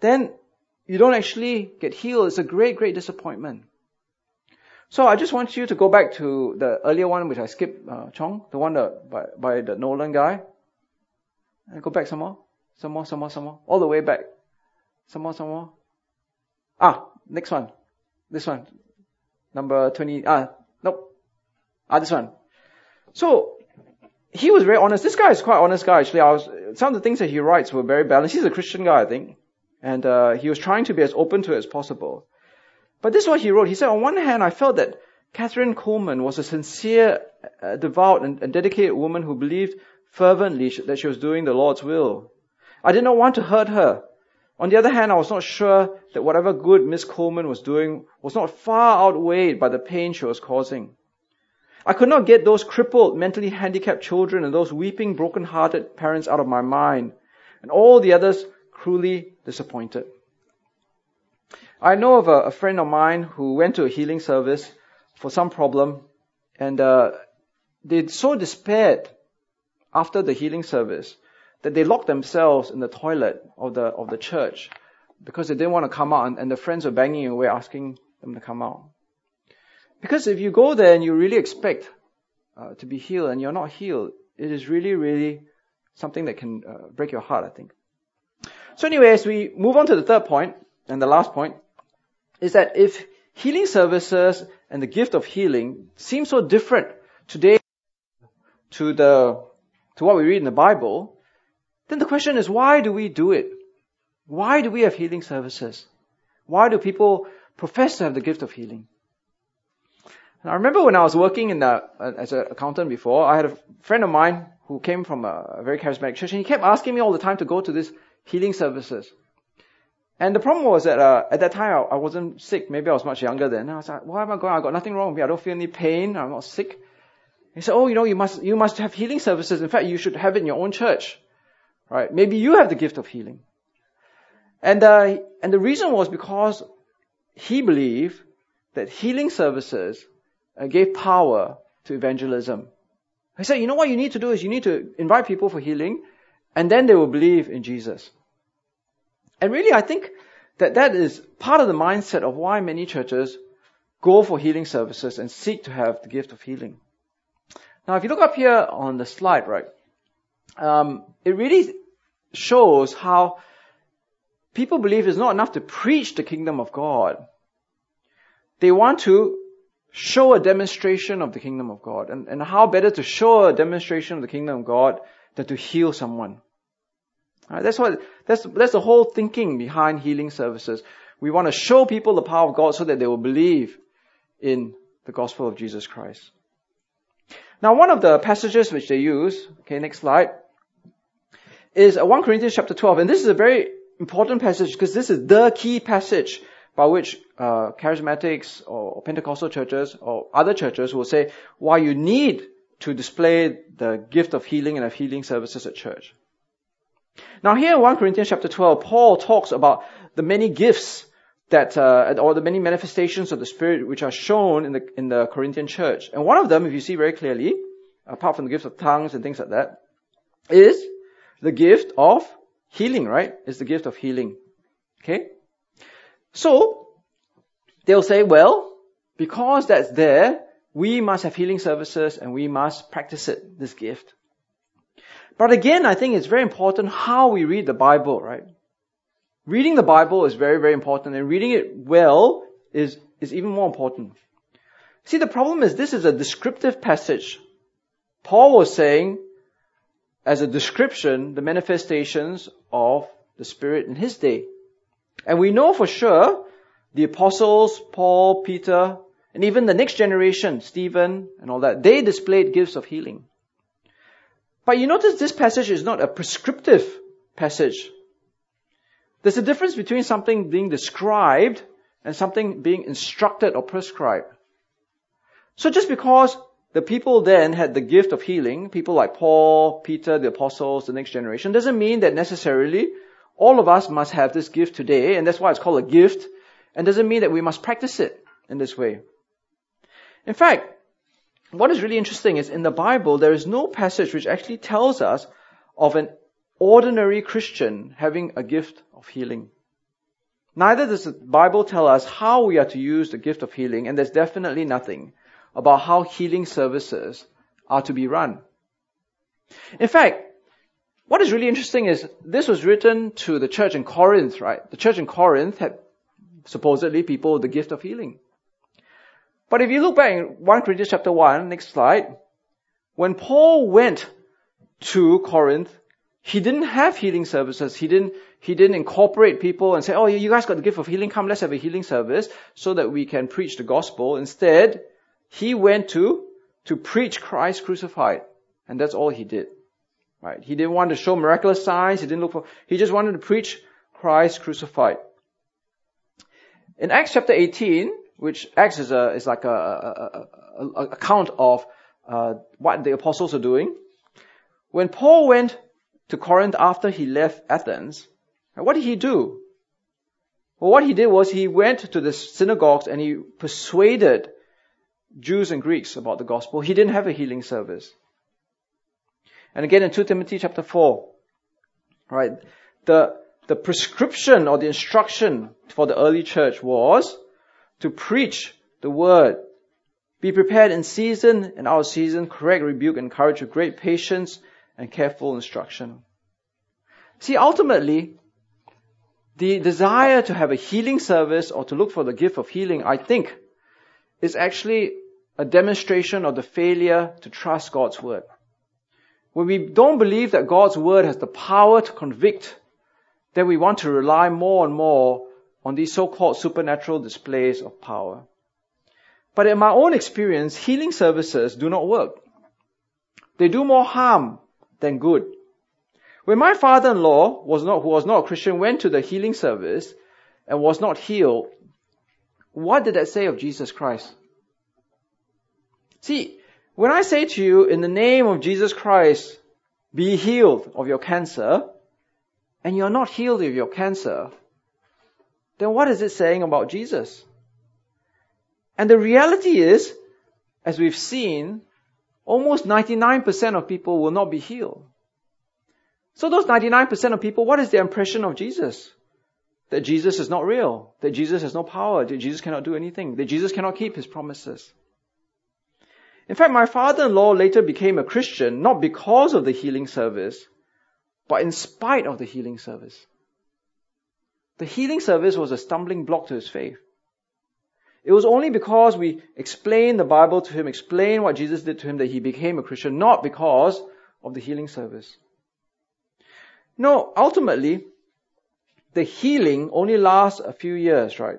then you don't actually get healed. It's a great, great disappointment. So I just want you to go back to the earlier one which I skipped, uh, Chong, the one that, by, by the Nolan guy. And go back some more, some more, some more, some more, all the way back. Some more, some more. Ah, next one. This one. Number 20, ah, nope. Ah, this one. So, he was very honest. This guy is quite honest guy, actually. I was, some of the things that he writes were very balanced. He's a Christian guy, I think. And, uh, he was trying to be as open to it as possible. But this is what he wrote. He said, on one hand, I felt that Kathryn Kuhlman was a sincere, uh, devout, and, and dedicated woman who believed fervently that she was doing the Lord's will. I did not want to hurt her. On the other hand, I was not sure that whatever good Miss Kuhlman was doing was not far outweighed by the pain she was causing. I could not get those crippled, mentally handicapped children and those weeping, broken-hearted parents out of my mind, and all the others cruelly disappointed. I know of a, a friend of mine who went to a healing service for some problem, and uh, they so despaired after the healing service that they locked themselves in the toilet of the of the church because they didn't want to come out, and, and the friends were banging away asking them to come out. Because if you go there and you really expect uh, to be healed and you're not healed, it is really, really something that can uh, break your heart, I think. So anyway, as we move on to the third point and the last point, is that if healing services and the gift of healing seem so different today to the to what we read in the Bible, then the question is why do we do it? Why do we have healing services? Why do people profess to have the gift of healing? And I remember when I was working in the, uh, as an accountant before, I had a friend of mine who came from a, very charismatic church, and he kept asking me all the time to go to these healing services. And the problem was that uh, at that time I, I, wasn't sick. Maybe I was much younger then. I was like, why am I going? I got nothing wrong with me. I don't feel any pain. I'm not sick. He said, oh, you know, you must you must have healing services. In fact, you should have it in your own church, right? Maybe you have the gift of healing. And uh, and the reason was because he believed that healing services uh, gave power to evangelism. He said, you know what you need to do is you need to invite people for healing, and then they will believe in Jesus. And really, I think that that is part of the mindset of why many churches go for healing services and seek to have the gift of healing. Now, if you look up here on the slide, right, um, it really shows how people believe it's not enough to preach the kingdom of God. They want to show a demonstration of the kingdom of God. And, and how better to show a demonstration of the kingdom of God than to heal someone. Right, that's what, that's, that's the whole thinking behind healing services. We want to show people the power of God so that they will believe in the gospel of Jesus Christ. Now, one of the passages which they use, okay, next slide, is 1 Corinthians chapter 12. And this is a very important passage because this is the key passage by which uh, charismatics or Pentecostal churches or other churches will say why you need to display the gift of healing and of healing services at church. Now here in 1 Corinthians chapter 12, Paul talks about the many gifts that, uh, or the many manifestations of the Spirit which are shown in the, in the Corinthian church. And one of them, if you see very clearly, apart from the gifts of tongues and things like that, is the gift of healing, right? It's the gift of healing. Okay? So, they'll say, well, because that's there, we must have healing services and we must practice it, this gift. But again, I think it's very important how we read the Bible, right? Reading the Bible is very, very important and reading it well is, is even more important. See, the problem is this is a descriptive passage. Paul was saying, as a description, the manifestations of the Spirit in his day. And we know for sure the apostles, Paul, Peter, and even the next generation, Stephen and all that, they displayed gifts of healing. But you notice this passage is not a prescriptive passage. There's a difference between something being described and something being instructed or prescribed. So just because the people then had the gift of healing, people like Paul, Peter, the apostles, the next generation, doesn't mean that necessarily all of us must have this gift today, and that's why it's called a gift, and doesn't mean that we must practice it in this way. In fact, what is really interesting is in the Bible, there is no passage which actually tells us of an ordinary Christian having a gift of healing. Neither does the Bible tell us how we are to use the gift of healing, and there's definitely nothing about how healing services are to be run. In fact, what is really interesting is this was written to the church in Corinth, right? The church in Corinth had supposedly people with the gift of healing. But if you look back in 1 Corinthians chapter 1, next slide, when Paul went to Corinth, he didn't have healing services. He didn't, he didn't incorporate people and say, oh, you guys got the gift of healing. Come, let's have a healing service so that we can preach the gospel. Instead, he went to, to preach Christ crucified. And that's all he did. Right? He didn't want to show miraculous signs. He didn't look for, he just wanted to preach Christ crucified. In Acts chapter 18, which Acts is a, is like a, a, a, a account of, uh, what the apostles are doing. When Paul went to Corinth after he left Athens, what did he do? Well, what he did was he went to the synagogues and he persuaded Jews and Greeks about the gospel. He didn't have a healing service. And again in 2 Timothy chapter 4, right, the, the prescription or the instruction for the early church was to preach the word. Be prepared in season and out of season, correct, rebuke, encourage with great patience and careful instruction. See, ultimately, the desire to have a healing service or to look for the gift of healing, I think, is actually a demonstration of the failure to trust God's word. When we don't believe that God's word has the power to convict, then we want to rely more and more on these so-called supernatural displays of power. But in my own experience, healing services do not work. They do more harm than good. When my father-in-law was not, who was not a Christian, went to the healing service and was not healed, what did that say of Jesus Christ? See, when I say to you, in the name of Jesus Christ, be healed of your cancer, and you're not healed of your cancer, then what is it saying about Jesus? And the reality is, as we've seen, almost 99% of people will not be healed. So those 99% of people, what is their impression of Jesus? That Jesus is not real, that Jesus has no power, that Jesus cannot do anything, that Jesus cannot keep his promises. In fact, my father-in-law later became a Christian not because of the healing service, but in spite of the healing service. The healing service was a stumbling block to his faith. It was only because we explained the Bible to him, explained what Jesus did to him, that he became a Christian, not because of the healing service. No, ultimately, the healing only lasts a few years, right?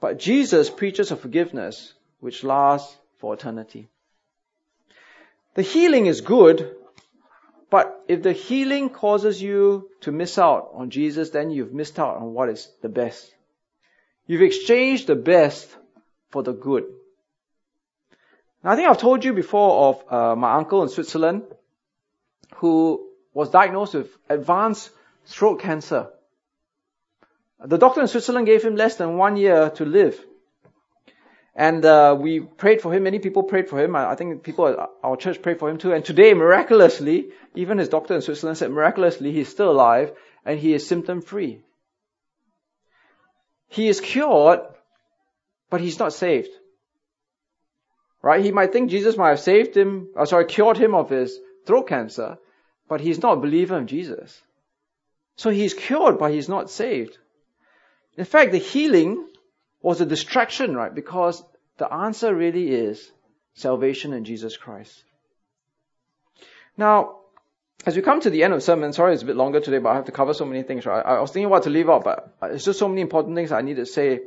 But Jesus preaches a forgiveness which lasts for eternity. The healing is good, but if the healing causes you to miss out on Jesus, then you've missed out on what is the best. You've exchanged the best for the good. Now, I think I've told you before of uh, my uncle in Switzerland who was diagnosed with advanced throat cancer. The doctor in Switzerland gave him less than one year to live. And uh, we prayed for him. Many people prayed for him. I, I think people at our church prayed for him too. And today, miraculously, even his doctor in Switzerland said miraculously he's still alive and he is symptom free. He is cured, but he's not saved. Right? He might think Jesus might have saved him, or uh, sorry, cured him of his throat cancer, but he's not a believer in Jesus. So he's cured, but he's not saved. In fact, the healing was a distraction, right? Because the answer really is salvation in Jesus Christ. Now, as we come to the end of the sermon, sorry it's a bit longer today, but I have to cover so many things, right? I was thinking what to leave out, but it's just so many important things I need to say.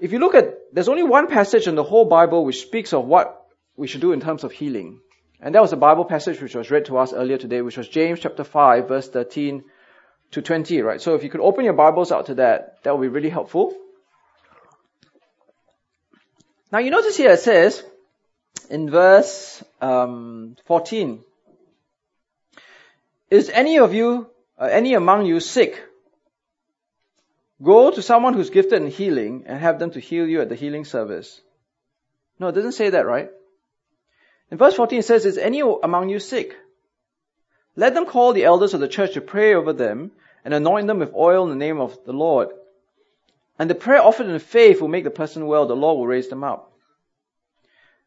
If you look at, there's only one passage in the whole Bible which speaks of what we should do in terms of healing. And that was the Bible passage which was read to us earlier today, which was James chapter 5, verse 13 to 20, right? So if you could open your Bibles out to that, that would be really helpful. Now you notice here it says, in verse um, 14, is any of you, uh, any among you sick? Go to someone who's gifted in healing and have them to heal you at the healing service. No, it doesn't say that, right? In verse 14 it says, Is any among you sick? Let them call the elders of the church to pray over them and anoint them with oil in the name of the Lord. And the prayer offered in faith will make the person well. The Lord will raise them up.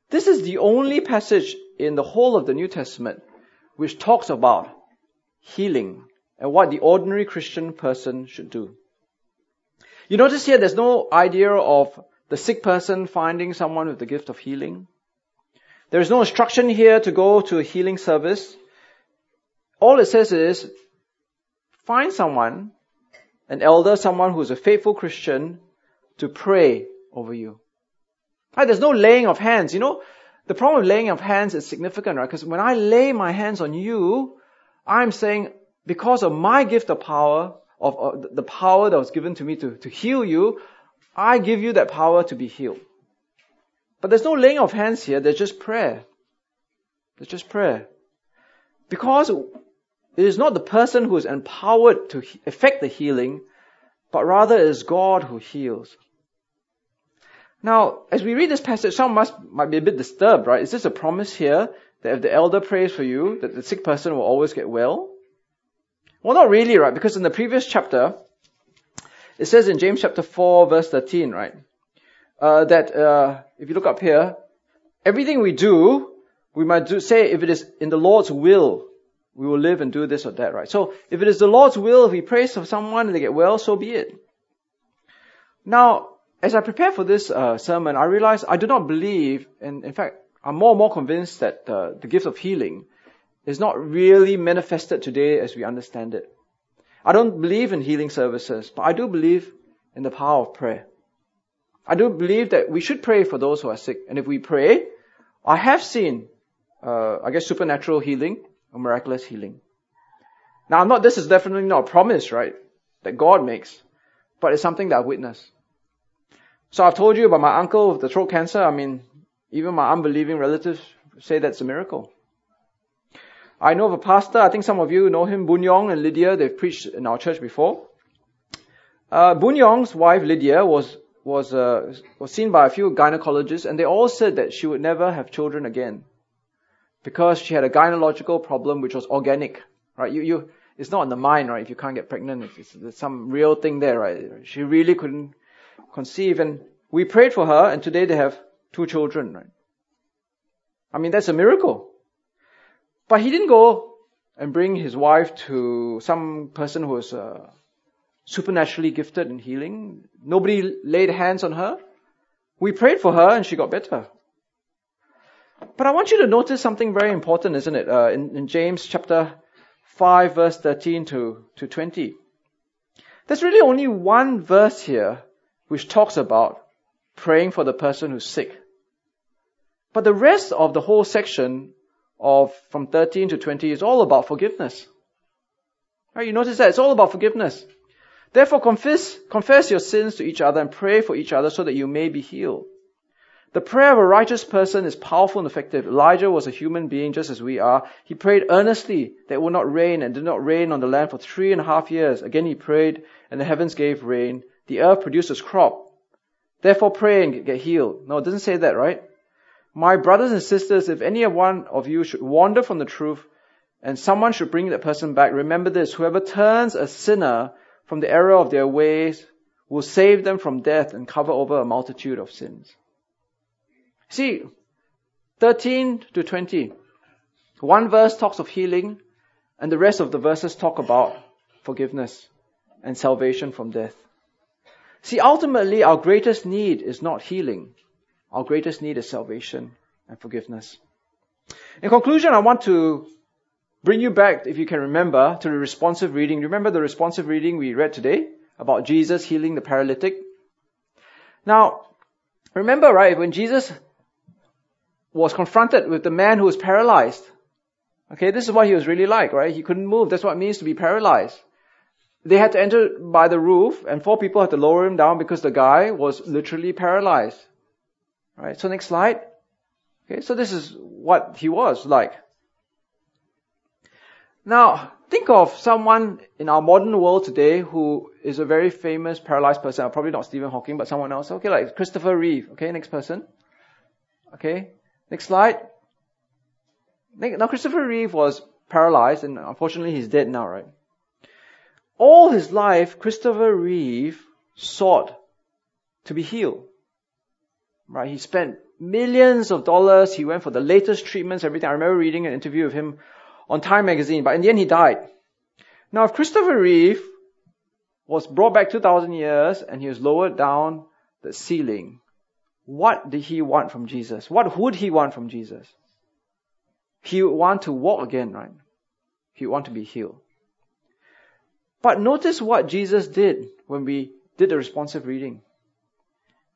This is the only passage in the whole of the New Testament which talks about healing and what the ordinary Christian person should do. You notice here there's no idea of the sick person finding someone with the gift of healing. There is no instruction here to go to a healing service. All it says is, find someone, an elder, someone who's a faithful Christian, to pray over you. Right? There's no laying of hands. You know, the problem with laying of hands is significant, right? Because when I lay my hands on you, I'm saying, because of my gift of power, of, of the power that was given to me to, to heal you, I give you that power to be healed. But there's no laying of hands here, there's just prayer. There's just prayer. Because it is not the person who is empowered to effect the healing, but rather it is God who heals. Now, as we read this passage, some must, might be a bit disturbed, right? Is this a promise here that if the elder prays for you, that the sick person will always get well? Well, not really, right? Because in the previous chapter, it says in James chapter 4 verse 13, right? Uh, that, uh, if you look up here, everything we do, we might do, say if it is in the Lord's will, we will live and do this or that, right? So, if it is the Lord's will, if He prays for someone and they get well, so be it. Now, as I prepare for this uh, sermon, I realize I do not believe, and in fact, I'm more and more convinced that uh, the gift of healing is not really manifested today as we understand it. I don't believe in healing services, but I do believe in the power of prayer. I do believe that we should pray for those who are sick, and if we pray, I have seen, uh, I guess, supernatural healing or miraculous healing. Now, I'm not. This is definitely not a promise, right, that God makes, but it's something that I've witnessed. So I've told you about my uncle with the throat cancer. I mean, even my unbelieving relatives say that's a miracle. I know of a pastor, I think some of you know him, Boon Yong and Lydia, they've preached in our church before. Uh, Boon Yong's wife, Lydia, was, was, uh, was seen by a few gynecologists and they all said that she would never have children again. Because she had a gynecological problem which was organic, right? You, you, it's not in the mind, right? If you can't get pregnant, it's, it's, some real thing there, right? She really couldn't conceive and we prayed for her and today they have two children, right? I mean, that's a miracle. But he didn't go and bring his wife to some person who was uh, supernaturally gifted in healing. Nobody laid hands on her. We prayed for her and she got better. But I want you to notice something very important, isn't it? Uh, in, in James chapter 5 verse 13 to, to 20. There's really only one verse here which talks about praying for the person who's sick. But the rest of the whole section of from 13 to 20 is all about forgiveness. Right, you notice that? It's all about forgiveness. Therefore confess, confess your sins to each other and pray for each other so that you may be healed. The prayer of a righteous person is powerful and effective. Elijah was a human being just as we are. He prayed earnestly that it would not rain and did not rain on the land for three and a half years. Again he prayed and the heavens gave rain. The earth produced its crop. Therefore pray and get healed. No, it doesn't say that, right? My brothers and sisters, if any one of you should wander from the truth and someone should bring that person back, remember this, whoever turns a sinner from the error of their ways will save them from death and cover over a multitude of sins. See, 13 to 20. One verse talks of healing, and the rest of the verses talk about forgiveness and salvation from death. See, ultimately, our greatest need is not healing. Our greatest need is salvation and forgiveness. In conclusion, I want to bring you back, if you can remember, to the responsive reading. Remember the responsive reading we read today about Jesus healing the paralytic? Now, remember, right, when Jesus was confronted with the man who was paralyzed. Okay, this is what he was really like, right? He couldn't move. That's what it means to be paralyzed. They had to enter by the roof and four people had to lower him down because the guy was literally paralyzed. Right? So next slide. Okay, so this is what he was like. Now, think of someone in our modern world today who is a very famous paralyzed person. Probably not Stephen Hawking, but someone else. Okay, like Christopher Reeve. Okay, next person. Okay, Next slide. Now Christopher Reeve was paralyzed and unfortunately he's dead now, right? All his life, Christopher Reeve sought to be healed. Right? He spent millions of dollars. He went for the latest treatments, everything. I remember reading an interview of him on Time magazine, but in the end he died. Now if Christopher Reeve was brought back 2000 years and he was lowered down the ceiling, what did he want from Jesus? What would he want from Jesus? He would want to walk again, right? He would want to be healed. But notice what Jesus did when we did the responsive reading.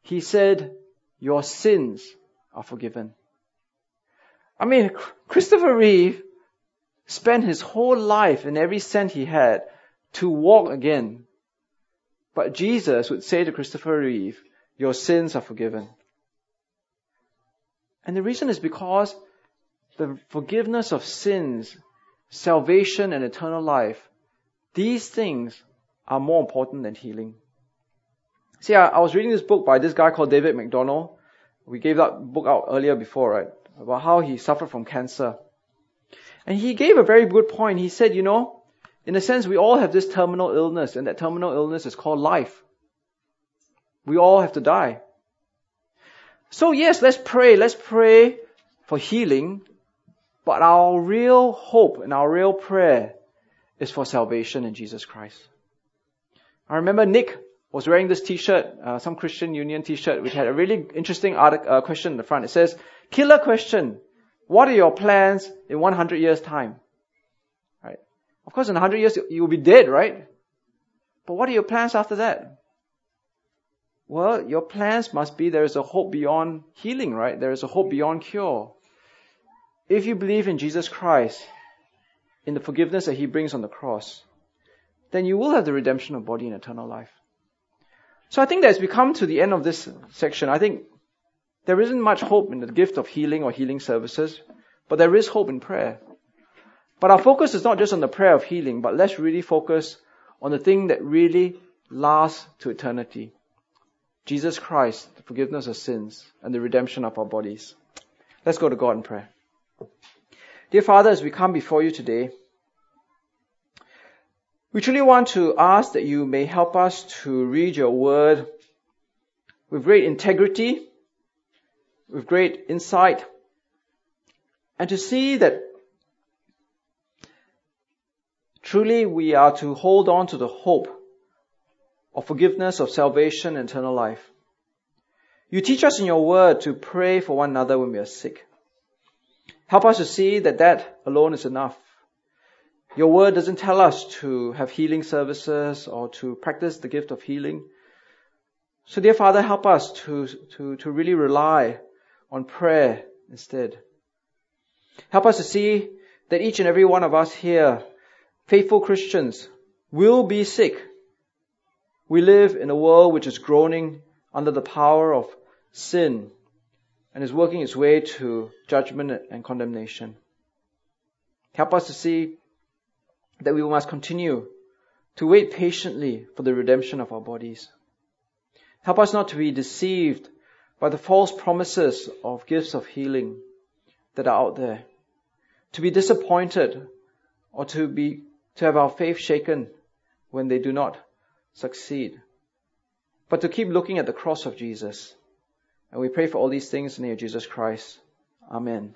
He said, your sins are forgiven. I mean, Christopher Reeve spent his whole life and every cent he had to walk again. But Jesus would say to Christopher Reeve, your sins are forgiven. And the reason is because the forgiveness of sins, salvation and eternal life, these things are more important than healing. See, I, I was reading this book by this guy called David MacDonald. We gave that book out earlier before, right? About how he suffered from cancer. And he gave a very good point. He said, you know, in a sense, we all have this terminal illness, and that terminal illness is called life. We all have to die. So yes, let's pray. Let's pray for healing. But our real hope and our real prayer is for salvation in Jesus Christ. I remember Nick was wearing this t-shirt, uh, some Christian Union t-shirt, which had a really interesting uh, question in the front. It says, killer question. What are your plans in 100 years time? Right? Of course, in 100 years, you will be dead, right? But what are your plans after that? Well, your plans must be there is a hope beyond healing, right? There is a hope beyond cure. If you believe in Jesus Christ, in the forgiveness that He brings on the cross, then you will have the redemption of body and eternal life. So I think that as we come to the end of this section, I think there isn't much hope in the gift of healing or healing services, but there is hope in prayer. But our focus is not just on the prayer of healing, but let's really focus on the thing that really lasts to eternity. Jesus Christ, the forgiveness of sins, and the redemption of our bodies. Let's go to God in prayer. Dear Father, as we come before you today, we truly want to ask that you may help us to read your word with great integrity, with great insight, and to see that truly we are to hold on to the hope of forgiveness, of salvation, and eternal life. You teach us in your word to pray for one another when we are sick. Help us to see that that alone is enough. Your word doesn't tell us to have healing services or to practice the gift of healing. So dear Father, help us to, to, to really rely on prayer instead. Help us to see that each and every one of us here, faithful Christians, will be sick we live in a world which is groaning under the power of sin, and is working its way to judgment and condemnation. Help us to see that we must continue to wait patiently for the redemption of our bodies. Help us not to be deceived by the false promises of gifts of healing that are out there, to be disappointed or to be, to have our faith shaken when they do not succeed, but to keep looking at the cross of Jesus. And we pray for all these things in the name of Jesus Christ. Amen.